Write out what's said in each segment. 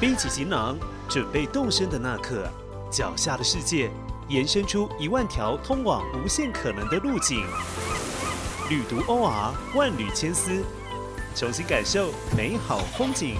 背起行囊，准备动身的那刻，脚下的世界延伸出一万条通往无限可能的路径。旅途 OR 万缕千丝，重新感受美好风景。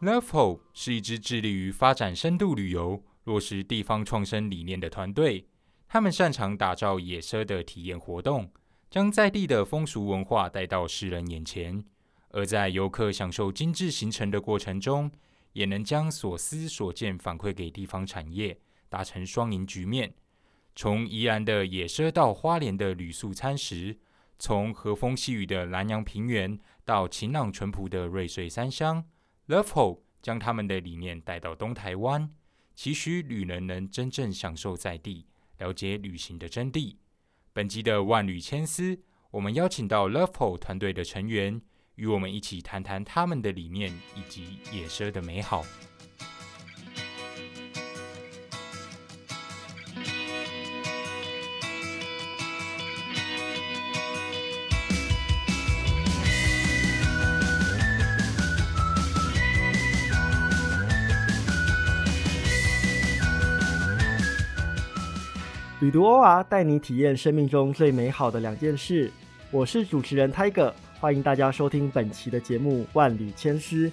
Love Hope 是一支致力于发展深度旅游、落实地方创生理念的团队。他们擅长打造野奢的体验活动，将在地的风俗文化带到世人眼前。而在游客享受精致行程的过程中，也能将所思所见反馈给地方产业，达成双赢局面。从宜兰的野奢到花莲的旅宿餐食，从和风细雨的南洋平原到晴朗淳朴的瑞穗三乡。Love Hope 将他们的理念带到东台湾，期许旅人能真正享受在地，了解旅行的真谛。本集的万缕千丝，我们邀请到 Loveful 团队的成员，与我们一起谈谈他们的理念以及野奢的美好。旅途 OR 带你体验生命中最美好的两件事。我是主持人 Tiger，欢迎大家收听本期的节目《万缕千丝》。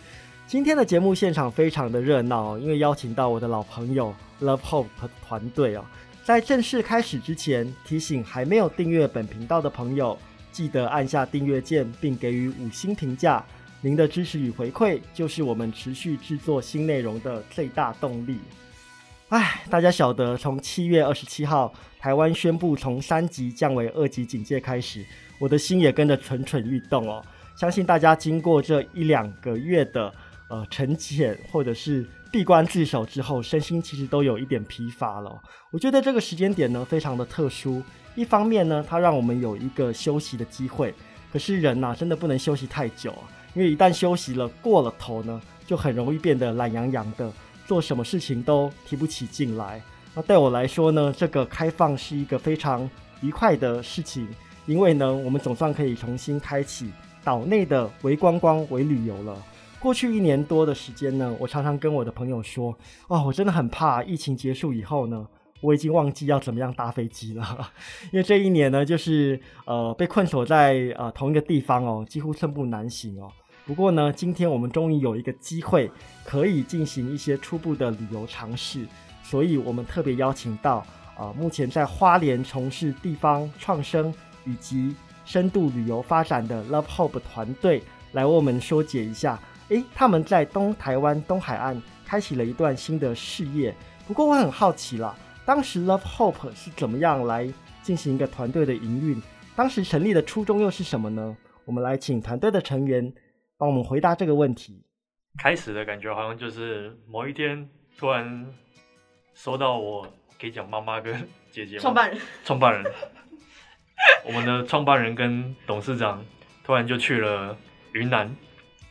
今天的节目现场非常的热闹，因为邀请到我的老朋友 Love Hope 团队哦。在正式开始之前，提醒还没有订阅本频道的朋友，记得按下订阅键，并给予五星评价。您的支持与回馈，就是我们持续制作新内容的最大动力。唉，大家晓得，从七月二十七号台湾宣布从三级降为二级警戒开始，我的心也跟着蠢蠢欲动哦。相信大家经过这一两个月的呃沉潜或者是闭关自守之后，身心其实都有一点疲乏了。我觉得这个时间点呢非常的特殊，一方面呢它让我们有一个休息的机会，可是人呐真的不能休息太久啊，因为一旦休息了过了头呢，就很容易变得懒洋洋的。做什么事情都提不起劲来。那对我来说呢，这个开放是一个非常愉快的事情，因为呢，我们总算可以重新开启岛内的微观光、微旅游了。过去一年多的时间呢，我常常跟我的朋友说：“哦，我真的很怕疫情结束以后呢，我已经忘记要怎么样搭飞机了。因为这一年呢，就是呃被困锁在呃同一个地方哦，几乎寸步难行哦。”不过呢，今天我们终于有一个机会可以进行一些初步的旅游尝试，所以我们特别邀请到啊，目前在花莲从事地方创生以及深度旅游发展的 Love Hope 团队来为我们说解一下。诶，他们在东台湾东海岸开启了一段新的事业。不过我很好奇啦，当时 Love Hope 是怎么样来进行一个团队的营运？当时成立的初衷又是什么呢？我们来请团队的成员。帮我们回答这个问题。开始的感觉好像就是某一天突然收到我可以讲妈妈跟姐姐创办人创办人，我们的创办人跟董事长突然就去了云南，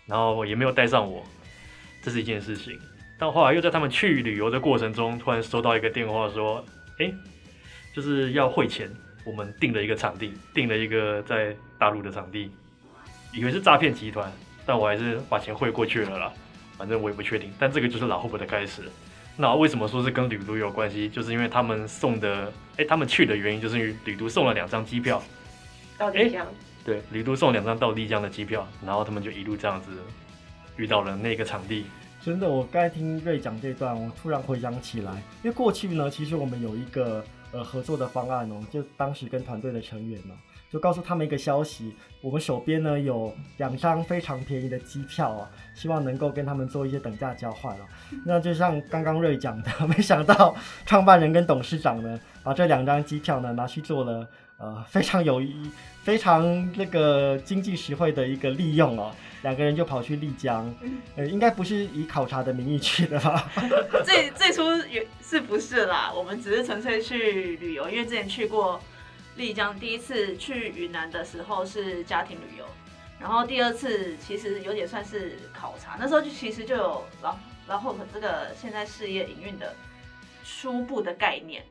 然后也没有带上我，这是一件事情。但后来又在他们去旅游的过程中，突然收到一个电话说：“哎，就是要汇钱，我们订了一个场地，订了一个在大陆的场地，以为是诈骗集团。”但我还是把钱汇过去了啦，反正我也不确定。但这个就是老 hope 的开始。那为什么说是跟旅途有关系？就是因为他们送的，哎，他们去的原因就是因为旅途送了两张机票，到丽江。对，旅途送两张到丽江的机票，然后他们就一路这样子遇到了那个场地。真的，我刚才听瑞讲这段，我突然回想起来，因为过去呢，其实我们有一个呃合作的方案哦，就当时跟团队的成员呢。就告诉他们一个消息，我们手边呢有两张非常便宜的机票啊，希望能够跟他们做一些等价交换啊。那就像刚刚瑞讲的，没想到创办人跟董事长呢，把这两张机票呢拿去做了呃非常有意、非常那个经济实惠的一个利用哦。两个人就跑去丽江，呃，应该不是以考察的名义去的吧？最最初也是不是啦？我们只是纯粹去旅游，因为之前去过。丽江第一次去云南的时候是家庭旅游，然后第二次其实有点算是考察，那时候就其实就有然然后这个现在事业营运的初步的概念，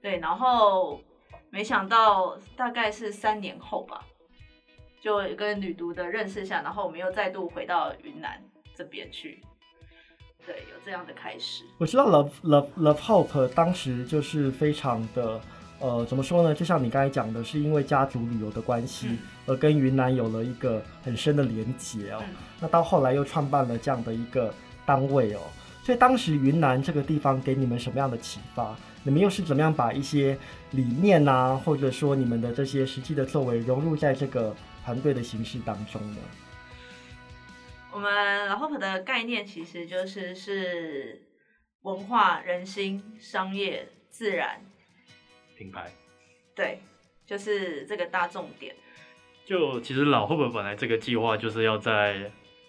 对，然后没想到大概是三年后吧，就跟旅读的认识下，然后我们又再度回到云南这边去，对，有这样的开始。我知道 Love Love Love Hope 当时就是非常的，呃，怎么说呢？就像你刚才讲的，是因为家族旅游的关系，嗯而跟云南有了一个很深的连结哦。嗯那到后来又创办了这样的一个单位哦。所以当时云南这个地方给你们什么样的启发？你们又是怎么样把一些理念啊，或者说你们的这些实际的作为融入在这个团队的形式当中呢？我们老 hope 的概念其实就是是文化、人心、商业、自然，品牌。对，就是这个大重点。就其实老 Hope 本来这个计划就是要在，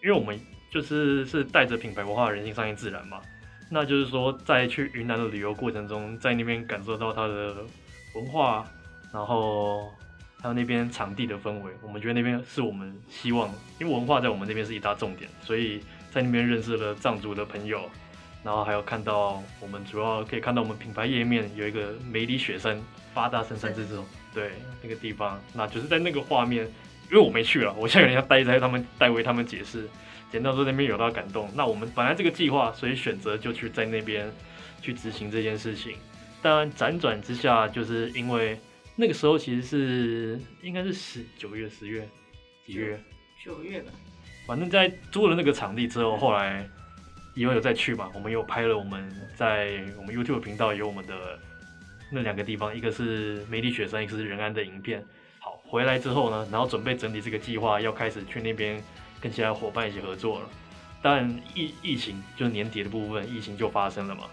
因为我们就是是带着品牌文化、人性、商业、自然嘛，那就是说在去云南的旅游过程中，在那边感受到它的文化，然后还有那边场地的氛围，我们觉得那边是我们希望，因为文化在我们那边是一大重点，所以在那边认识了藏族的朋友，然后还有看到我们主要可以看到我们品牌页面有一个梅里雪山八大深山之中，对那个地方，那就是在那个画面，因为我没去了，我现在有点像呆在他们代为他们解释，简单说那边有到感动。那我们本来这个计划，所以选择就去在那边去执行这件事情。当然辗转之下，就是因为那个时候其实是应该是十九月、十月几月，九月吧，反正在租了那个场地之后，后来以后有再去嘛，我们又拍了我们在我们 YouTube 频道有我们的那两个地方，一个是梅里雪山，一个是仁安的影片。好，回来之后呢，然后准备整理这个计划，要开始去那边跟其他伙伴一起合作了。但疫疫情就是年底的部分，疫情就发生了嘛。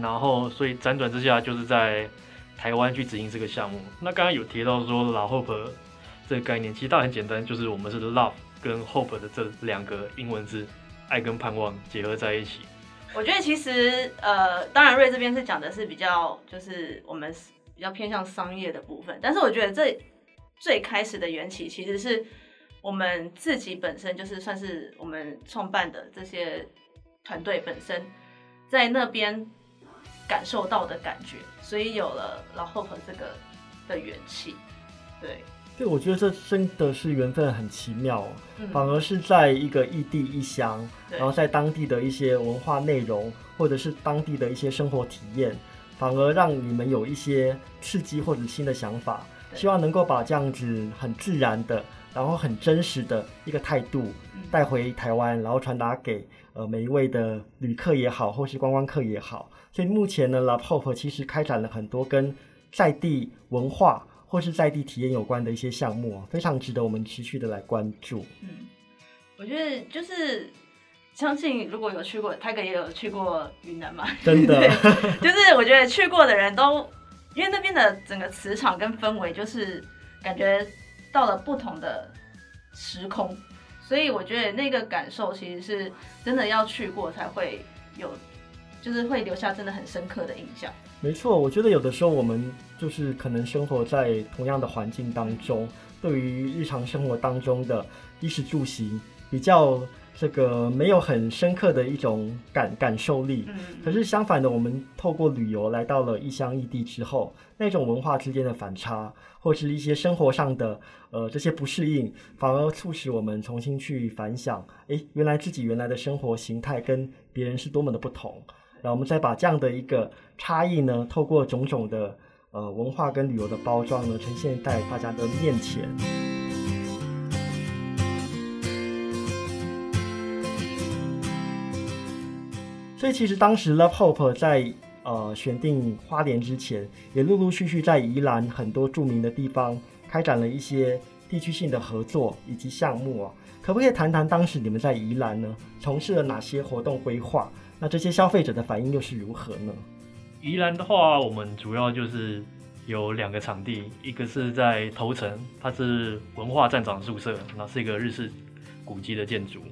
然后，所以辗转之下，就是在台湾去执行这个项目。那刚刚有提到说老 Hope 这个概念，其实它很简单，就是我们是 Love 跟 Hope 的这两个英文字，爱跟盼望结合在一起。我觉得其实呃，当然瑞这边是讲的是比较就是我们比较偏向商业的部分，但是我觉得这最开始的缘起其实是我们自己本身就是算是我们创办的这些团队本身在那边感受到的感觉，所以有了老 hope 这个的元气，对，对，我觉得这真的是缘分很奇妙哦。嗯，反而是在一个异地异乡，然后在当地的一些文化内容，或者是当地的一些生活体验，反而让你们有一些刺激或者新的想法，希望能够把这样子很自然的，然后很真实的一个态度嗯带回台湾，然后传达给呃每一位的旅客也好，或是观光客也好。所以目前呢，Love Hope 其实开展了很多跟在地文化或是在地体验有关的一些项目哦，非常值得我们持续的来关注。嗯，我觉得就是相信如果有去过，泰哥也有去过云南嘛，真的 对就是我觉得去过的人都，因为那边的整个磁场跟氛围，就是感觉到了不同的时空，所以我觉得那个感受其实是真的要去过才会有，就是会留下真的很深刻的印象。没错，我觉得有的时候我们就是可能生活在同样的环境当中，对于日常生活当中的衣食住行比较这个没有很深刻的一种感感受力。嗯，可是相反的，我们透过旅游来到了异乡异地之后，那种文化之间的反差，或是一些生活上的呃这些不适应，反而促使我们重新去反想，诶，原来自己原来的生活形态跟别人是多么的不同。然后我们再把这样的一个差异呢，透过种种的呃文化跟旅游的包装呢，呈现在大家的面前。所以其实当时 Love Hope 在呃选定花莲之前，也陆陆续续在宜兰很多著名的地方开展了一些地区性的合作以及项目啊。可不可以谈谈当时你们在宜兰呢，从事了哪些活动规划？那这些消费者的反应又是如何呢？宜兰的话，我们主要就是有两个场地，一个是在头城，它是文化站长宿舍，那是一个日式古迹的建筑。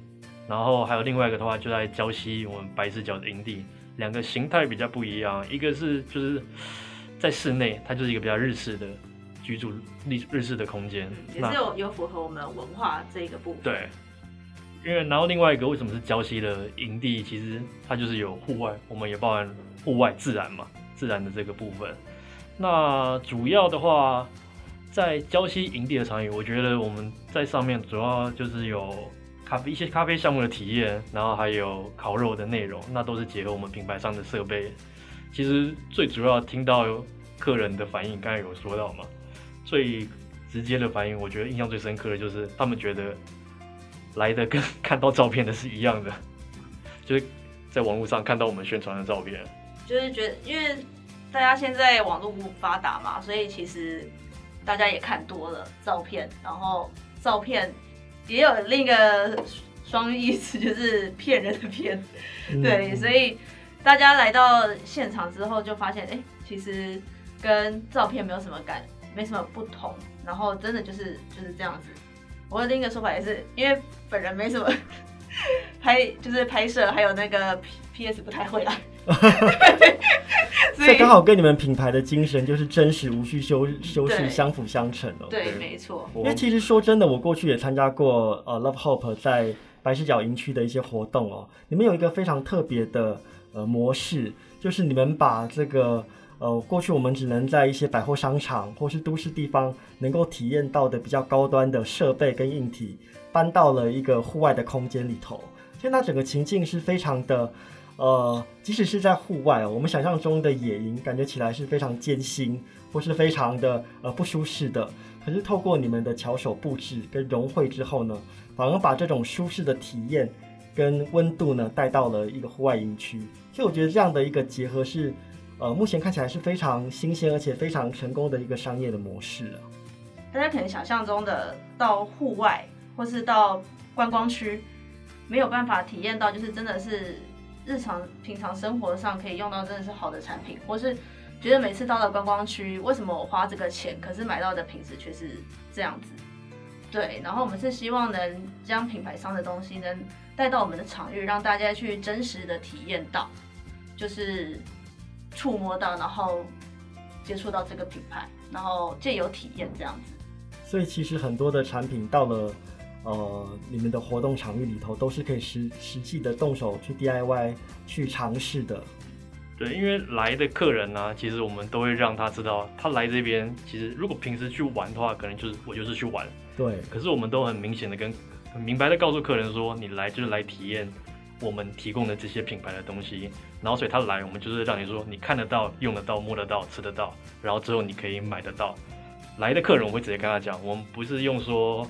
然后还有另外一个的话，就在礁溪我们白石角的营地，两个形态比较不一样，一个是就是在室内，它就是一个比较日式的居住日日式的空间，也是有有符合我们文化这一个部分。对，因为然后另外一个为什么是礁溪的营地？其实它就是有户外，我们也包含户外自然嘛，自然的这个部分。那主要的话，在礁溪营地的场域，我觉得我们在上面主要就是有咖啡一些咖啡项目的体验，然后还有烤肉的内容，那都是结合我们品牌上的设备。其实最主要听到客人的反应，刚才有说到嘛，最直接的反应，我觉得印象最深刻的就是他们觉得来的跟看到照片的是一样的，就是在网络上看到我们宣传的照片，就是觉得因为大家现在网络不发达嘛，所以其实大家也看多了照片，然后照片也有另一个双意思，就是骗人的骗，嗯。对，所以大家来到现场之后就发现，哎、其实跟照片没有什么感，没什么不同，然后真的就是就是这样子。我的另一个说法也是，因为本人没什么 拍，就是拍摄，还有那个 P P S 不太会啦，所以刚好跟你们品牌的精神就是真实无需修修饰相辅相成哦。对，对没错，我因为其实说真的，我过去也参加过呃 Love Hope 在白石角营区的一些活动哦。你们有一个非常特别的呃模式，就是你们把这个呃过去我们只能在一些百货商场或是都市地方能够体验到的比较高端的设备跟硬体，搬到了一个户外的空间里头。所以那整个情境是非常的。呃，即使是在户外，我们想象中的野营感觉起来是非常艰辛，或是非常的呃不舒适的。可是透过你们的巧手布置跟融汇之后呢，反而把这种舒适的体验跟温度呢带到了一个户外营区。所以我觉得这样的一个结合是，呃，目前看起来是非常新鲜而且非常成功的一个商业的模式啊。大家可能想象中的到户外或是到观光区，没有办法体验到，就是真的是日常平常生活上可以用到真的是好的产品，或是觉得每次到了观光区，为什么我花这个钱，可是买到的品质却是这样子？对，然后我们是希望能将品牌商的东西能带到我们的场域，让大家去真实的体验到，就是触摸到，然后接触到这个品牌，然后借由体验这样子。所以其实很多的产品到了呃你们的活动场域里头，都是可以实实际的动手去 DIY 去尝试的。对，因为来的客人呢、其实我们都会让他知道，他来这边其实如果平时去玩的话，可能就是我就是去玩，对，可是我们都很明显的跟很明白的告诉客人说，你来就是来体验我们提供的这些品牌的东西，然后所以他来，我们就是让你说你看得到、用得到、摸得到、吃得到，然后之后你可以买得到。来的客人我会直接跟他讲，我们不是用说。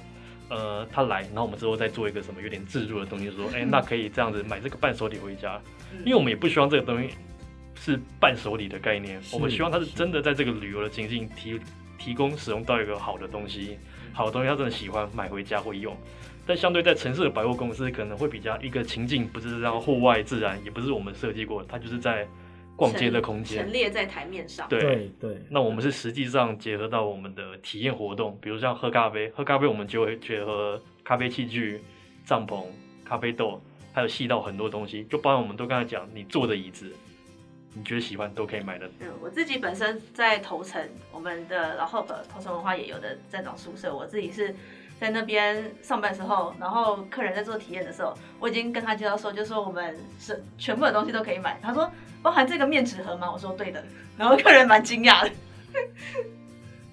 呃，他来，然后我们之后再做一个什么有点自助的东西，说，哎、那可以这样子买这个伴手礼回家，因为我们也不希望这个东西是伴手礼的概念，我们希望他是是真的在这个旅游的情境提提供使用到一个好的东西，好的东西他真的喜欢买回家会用。但相对在城市的百货公司可能会比较一个情境，不是让户外自然，也不是我们设计过，它就是在逛街的空间陈。列在台面上。对，对对，那我们是实际上结合到我们的体验活动，比如像喝咖啡，喝咖啡我们就会结合咖啡器具、帐篷、咖啡豆，还有细到很多东西，就包括我们都刚才讲，你坐的椅子，你觉得喜欢都可以买的。嗯，我自己本身在头城，我们的然后头城文化也有的站长宿舍，我自己是在那边上班的时候，然后客人在做体验的时候，我已经跟他介绍说，就说我们是全部的东西都可以买。他说包含这个面纸盒吗？我说对的，然后客人蛮惊讶的。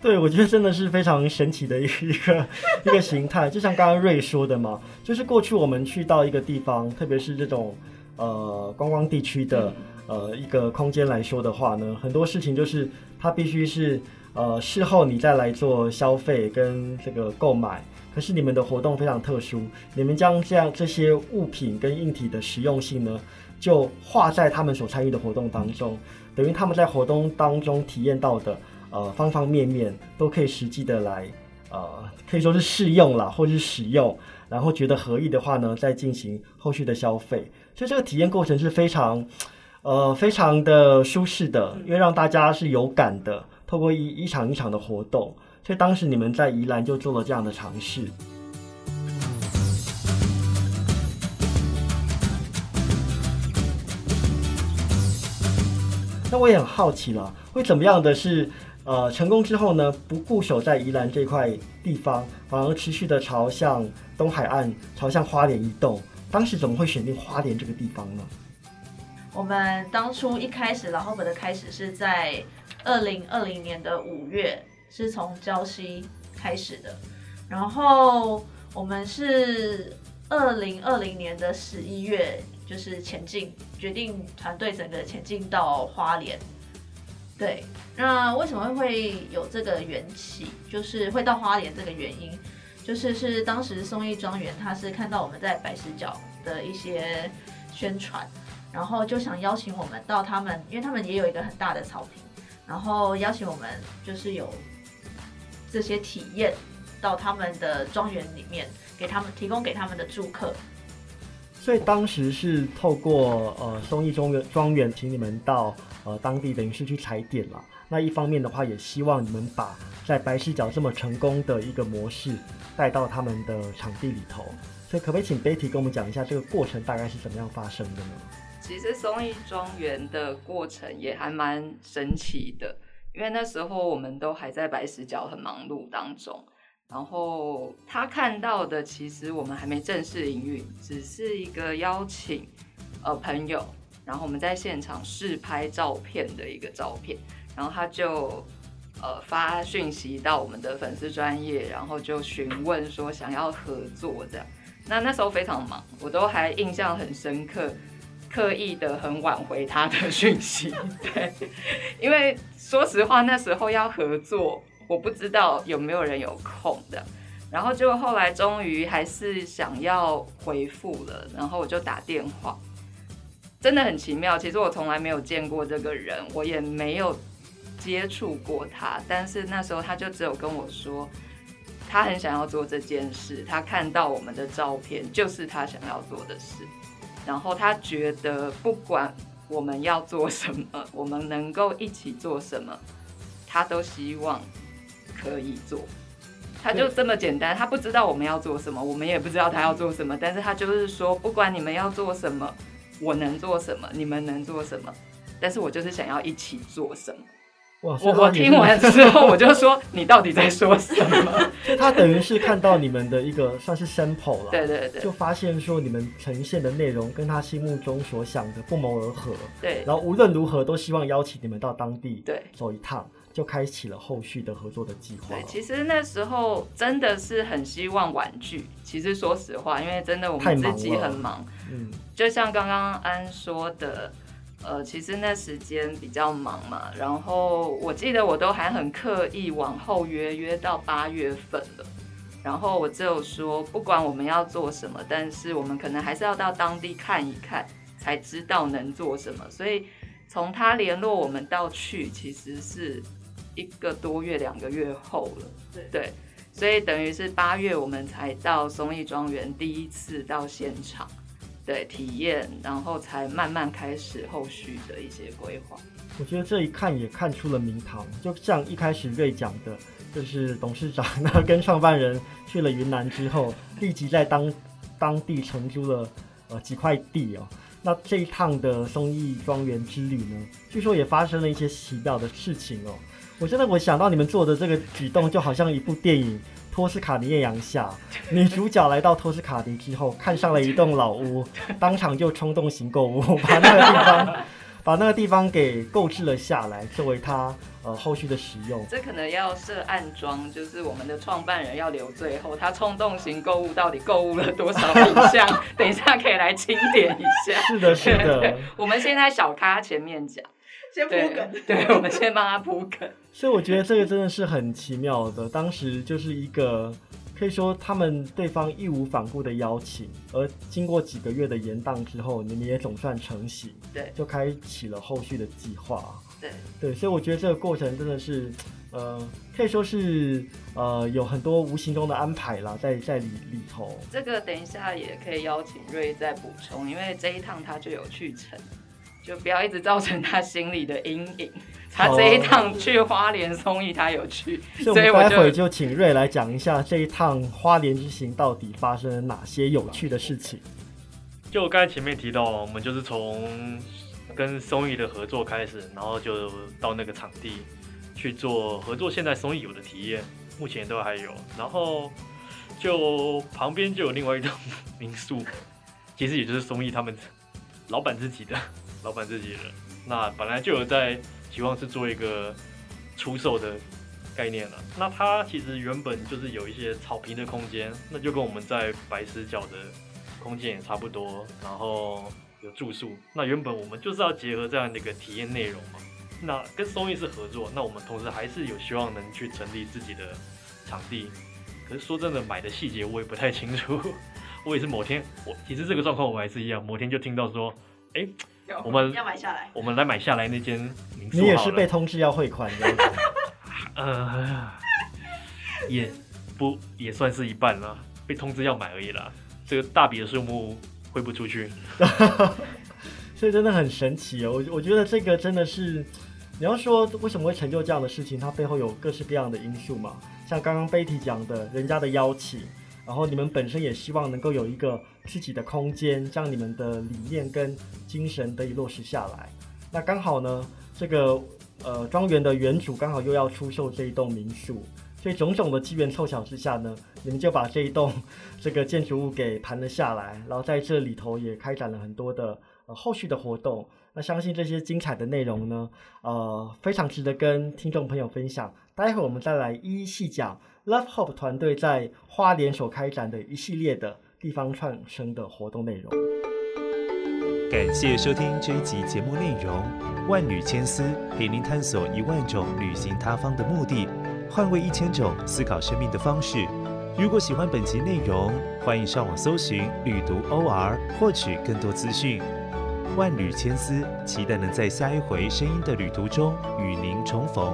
对，我觉得真的是非常神奇的一个一个 一个形态，就像刚刚瑞说的嘛，就是过去我们去到一个地方，特别是这种呃观光地区的呃一个空间来说的话呢，很多事情就是它必须是呃事后你再来做消费跟这个购买。可是你们的活动非常特殊，你们将这样这些物品跟硬体的实用性呢，就画在他们所参与的活动当中，等于他们在活动当中体验到的。呃，方方面面都可以实际的来，呃，可以说是试用啦，或者是使用，然后觉得合意的话呢，再进行后续的消费。所以这个体验过程是非常，呃，非常的舒适的，因为让大家是有感的，透过一一场一场的活动。所以当时你们在宜兰就做了这样的尝试。那我也很好奇了，会怎么样的是？呃，成功之后呢，不固守在宜兰这块地方，反而持续的朝向东海岸，朝向花莲移动。当时怎么会选定花莲这个地方呢？我们当初一开始老 h o 的开始是在二零二零年的五月，是从礁溪开始的，然后我们是二零二零年的十一月，就是前进，决定团队整个前进到花莲。对，那为什么会有这个缘起？就是会到花莲这个原因，就是是当时松义庄园，他是看到我们在白石角的一些宣传，然后就想邀请我们到他们，因为他们也有一个很大的草坪，然后邀请我们就是有这些体验到他们的庄园里面，给他们提供给他们的住客。所以当时是透过呃松义庄园庄园，请你们到。呃，当地等于是去踩点了。那一方面的话，也希望你们把在白石角这么成功的一个模式带到他们的场地里头。所以，可不可以请 Betty 跟我们讲一下这个过程大概是怎么样发生的呢？其实松义庄园的过程也还蛮神奇的，因为那时候我们都还在白石角很忙碌当中。然后他看到的，其实我们还没正式营运，只是一个邀请呃朋友。然后我们在现场试拍照片的一个照片，然后他就呃发讯息到我们的粉丝专业，然后就询问说想要合作这样。那那时候非常忙，我都还印象很深刻，刻意的很挽回他的讯息，对，因为说实话那时候要合作，我不知道有没有人有空的。然后就后来终于还是想要回复了，然后我就打电话。真的很奇妙，其实我从来没有见过这个人，我也没有接触过他，但是那时候他就只有跟我说，他很想要做这件事，他看到我们的照片就是他想要做的事，然后他觉得不管我们要做什么，我们能够一起做什么，他都希望可以做，他就这么简单，他不知道我们要做什么，我们也不知道他要做什么，但是他就是说，不管你们要做什么。我能做什么？你们能做什么？但是我就是想要一起做什么。哇！我我听完之后，我就说你到底在说什么？他等于是看到你们的一个算是 sample 了，对对对，就发现说你们呈现的内容跟他心目中所想的不谋而合。对，然后无论如何都希望邀请你们到当地对走一趟，就开启了后续的合作的计划。对，其实那时候真的是很希望婉拒。其实说实话，因为真的我们自己很忙，嗯，就像刚刚安说的。呃，其实那时间比较忙嘛，然后我记得我都还很刻意往后约，约到八月份了。然后我只有说，不管我们要做什么，但是我们可能还是要到当地看一看，才知道能做什么。所以从他联络我们到去，其实是一个多月、两个月后了。对对，所以等于是八月我们才到松义庄园第一次到现场。对体验，然后才慢慢开始后续的一些规划。我觉得这一看也看出了名堂，就像一开始瑞讲的，就是董事长那 跟创办人去了云南之后，立即在当当地承租了呃几块地哦。那这一趟的松义庄园之旅呢，据说也发生了一些奇妙的事情哦。我真的我想到你们做的这个举动，就好像一部电影。托斯卡尼艳阳下，女主角来到托斯卡尼之后，看上了一栋老屋，当场就冲动型购物，把那个地方，把那个地方给购置了下来，作为她呃后续的使用。这可能要设暗装，就是我们的创办人要留最后，他冲动型购物到底购物了多少品项？等一下可以来清点一下。是的，是的。我们现在小咖前面讲。先铺梗，对，我们先帮他铺梗。所以我觉得这个真的是很奇妙的。当时就是一个可以说他们对方义无反顾的邀请，而经过几个月的延宕之后，你们也总算成型，对，就开启了后续的计划。对对，所以我觉得这个过程真的是，呃，可以说是呃有很多无形中的安排啦，在在里里头。这个等一下也可以邀请瑞再补充，因为这一趟他就有去成。就不要一直造成他心里的阴影。他这一趟去花莲松义，他有去，所以我待会就请瑞来讲一下这一趟花莲之行到底发生了哪些有趣的事情。就刚才前面提到，我们就是从跟松义的合作开始，然后就到那个场地去做合作。现在松义有的体验，目前都还有。然后就旁边就有另外一栋 民宿，其实也就是松义他们老板自己的。老板自己人。那本来就有在期望是做一个出售的概念了。那它其实原本就是有一些草坪的空间，那就跟我们在白石角的空间也差不多。然后有住宿，那原本我们就是要结合这样的一个体验内容嘛。那跟松艺是合作，那我们同时还是有希望能去成立自己的场地。可是说真的，买的细节我也不太清楚。我也是某天，我其实这个状况我还是一样，某天就听到说，哎、我们要买下来，我们来买下来那间民宿你也是被通知要汇款的，呃，也不也算是一半啦，被通知要买而已啦。这个大笔的数目汇不出去，所以真的很神奇哦。我我觉得这个真的是，你要说为什么会成就这样的事情，它背后有各式各样的因素嘛。像刚刚 Betty 讲的，人家的邀请，然后你们本身也希望能够有一个自己的空间，让你们的理念跟精神得以落实下来。那刚好呢，这个呃庄园的原主刚好又要出售这一栋民宿，所以种种的机缘凑巧之下呢，你们就把这一栋这个建筑物给盘了下来，然后在这里头也开展了很多的呃后续的活动。那相信这些精彩的内容呢，呃，非常值得跟听众朋友分享。待会我们再来一一细讲 Love Hope 团队在花莲所开展的一系列的地方创生的活动内容。感谢收听这一集节目内容，万缕千丝陪您探索一万种旅行他方的目的，换位一千种思考生命的方式。如果喜欢本集内容，欢迎上网搜寻“旅读 OR” 获取更多资讯。万缕千丝，期待能在下一回声音的旅途中与您重逢。